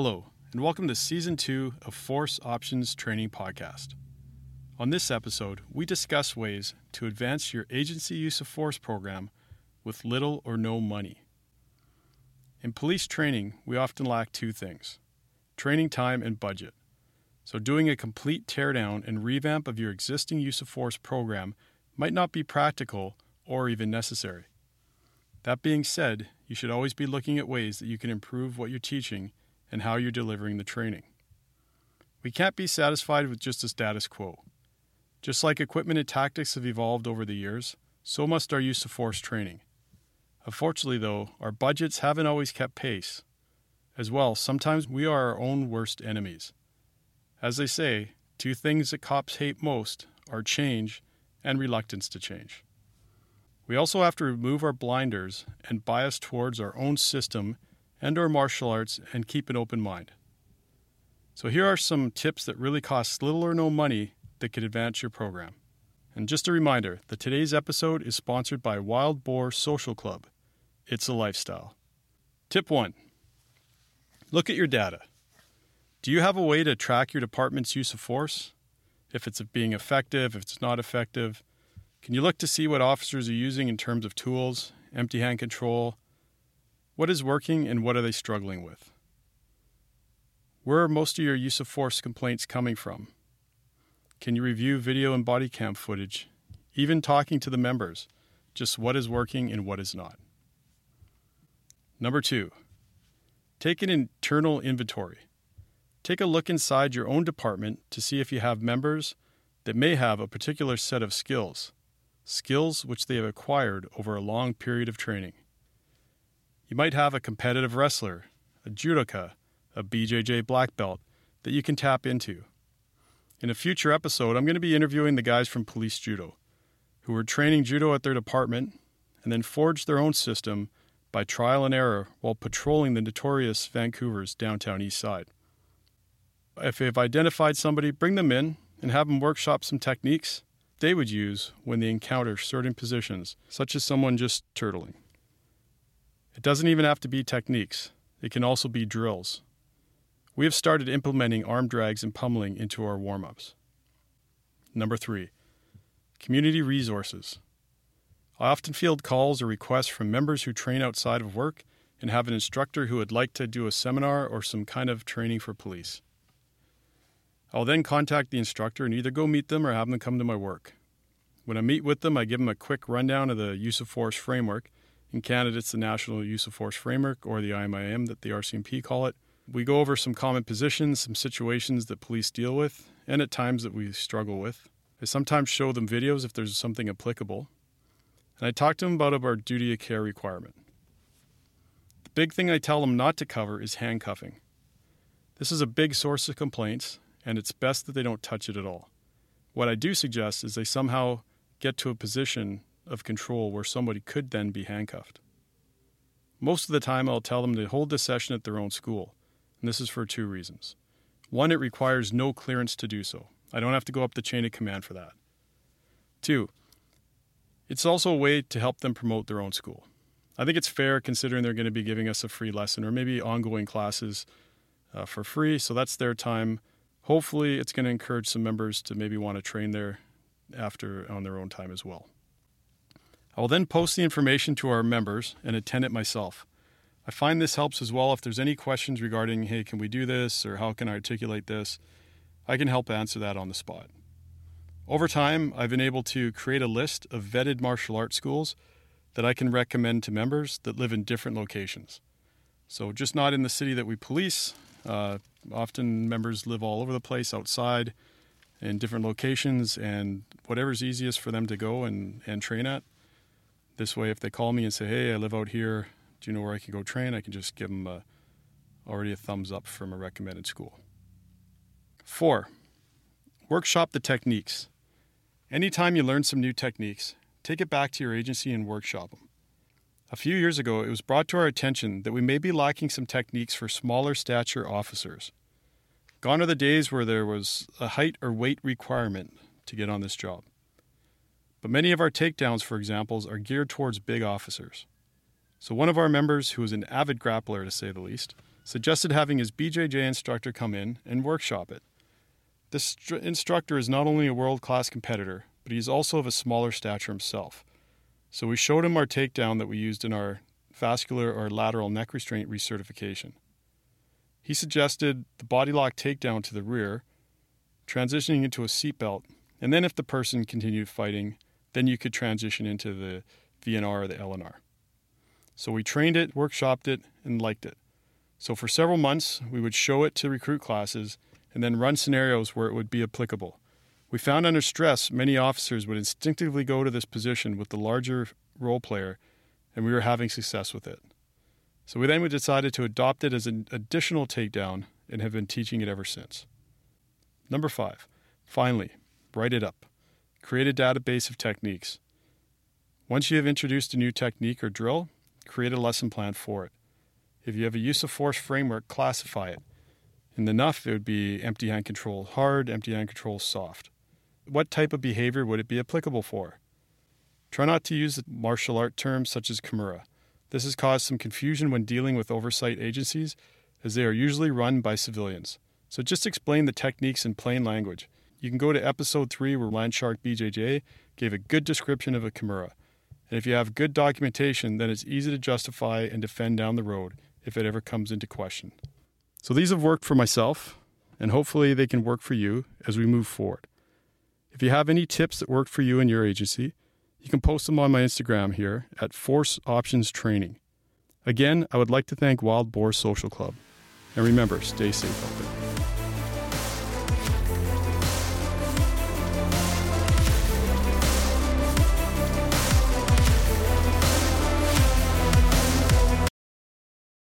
Hello, and welcome to Season 2 of Force Options Training Podcast. On this episode, we discuss ways to advance your agency use of force program with little or no money. In police training, we often lack two things training time and budget. So, doing a complete teardown and revamp of your existing use of force program might not be practical or even necessary. That being said, you should always be looking at ways that you can improve what you're teaching and how you're delivering the training. We can't be satisfied with just a status quo. Just like equipment and tactics have evolved over the years, so must our use of force training. Unfortunately, though, our budgets haven't always kept pace. As well, sometimes we are our own worst enemies. As they say, two things that cops hate most are change and reluctance to change. We also have to remove our blinders and bias towards our own system and or martial arts and keep an open mind. So here are some tips that really cost little or no money that could advance your program. And just a reminder that today's episode is sponsored by Wild Boar Social Club. It's a lifestyle. Tip 1. Look at your data. Do you have a way to track your department's use of force? If it's being effective, if it's not effective, can you look to see what officers are using in terms of tools, empty hand control, what is working and what are they struggling with? Where are most of your use of force complaints coming from? Can you review video and body cam footage, even talking to the members, just what is working and what is not? Number two, take an internal inventory. Take a look inside your own department to see if you have members that may have a particular set of skills, skills which they have acquired over a long period of training. You might have a competitive wrestler, a judoka, a BJJ black belt that you can tap into. In a future episode, I'm going to be interviewing the guys from Police Judo who were training judo at their department and then forged their own system by trial and error while patrolling the notorious Vancouver's downtown east side. If they've identified somebody, bring them in and have them workshop some techniques they would use when they encounter certain positions, such as someone just turtling. It doesn't even have to be techniques, it can also be drills. We have started implementing arm drags and pummeling into our warm ups. Number three, community resources. I often field calls or requests from members who train outside of work and have an instructor who would like to do a seminar or some kind of training for police. I'll then contact the instructor and either go meet them or have them come to my work. When I meet with them, I give them a quick rundown of the use of force framework in Canada, it's the National Use of Force Framework, or the IMIM that the RCMP call it. We go over some common positions, some situations that police deal with, and at times that we struggle with. I sometimes show them videos if there's something applicable. And I talk to them about our duty of care requirement. The big thing I tell them not to cover is handcuffing. This is a big source of complaints, and it's best that they don't touch it at all. What I do suggest is they somehow get to a position of control where somebody could then be handcuffed. Most of the time, I'll tell them to hold the session at their own school, and this is for two reasons. One, it requires no clearance to do so. I don't have to go up the chain of command for that. Two, it's also a way to help them promote their own school. I think it's fair considering they're going to be giving us a free lesson or maybe ongoing classes uh, for free, so that's their time. Hopefully, it's going to encourage some members to maybe want to train there after on their own time as well. I will then post the information to our members and attend it myself. I find this helps as well if there's any questions regarding, hey, can we do this or how can I articulate this? I can help answer that on the spot. Over time, I've been able to create a list of vetted martial arts schools that I can recommend to members that live in different locations. So, just not in the city that we police. Uh, often members live all over the place outside in different locations, and whatever's easiest for them to go and, and train at, this way, if they call me and say, "Hey, I live out here. Do you know where I can go train?" I can just give them a, already a thumbs up from a recommended school. Four, workshop the techniques. Anytime you learn some new techniques, take it back to your agency and workshop them. A few years ago, it was brought to our attention that we may be lacking some techniques for smaller stature officers. Gone are the days where there was a height or weight requirement to get on this job. But many of our takedowns, for examples, are geared towards big officers. So one of our members, who is an avid grappler to say the least, suggested having his BJJ instructor come in and workshop it. This instructor is not only a world class competitor, but he's also of a smaller stature himself. So we showed him our takedown that we used in our vascular or lateral neck restraint recertification. He suggested the body lock takedown to the rear, transitioning into a seatbelt, and then if the person continued fighting, then you could transition into the VNR or the LNR. So we trained it, workshopped it, and liked it. So for several months, we would show it to recruit classes and then run scenarios where it would be applicable. We found under stress, many officers would instinctively go to this position with the larger role player, and we were having success with it. So we then decided to adopt it as an additional takedown and have been teaching it ever since. Number five, finally, write it up. Create a database of techniques. Once you have introduced a new technique or drill, create a lesson plan for it. If you have a use of force framework, classify it. In the NUF, it would be empty hand control hard, empty hand control soft. What type of behavior would it be applicable for? Try not to use martial art terms such as Kimura. This has caused some confusion when dealing with oversight agencies, as they are usually run by civilians. So just explain the techniques in plain language. You can go to episode 3 where Landshark BJJ gave a good description of a Kimura. And if you have good documentation, then it's easy to justify and defend down the road if it ever comes into question. So these have worked for myself, and hopefully they can work for you as we move forward. If you have any tips that worked for you and your agency, you can post them on my Instagram here at Force Options Training. Again, I would like to thank Wild Boar Social Club. And remember, stay safe out there.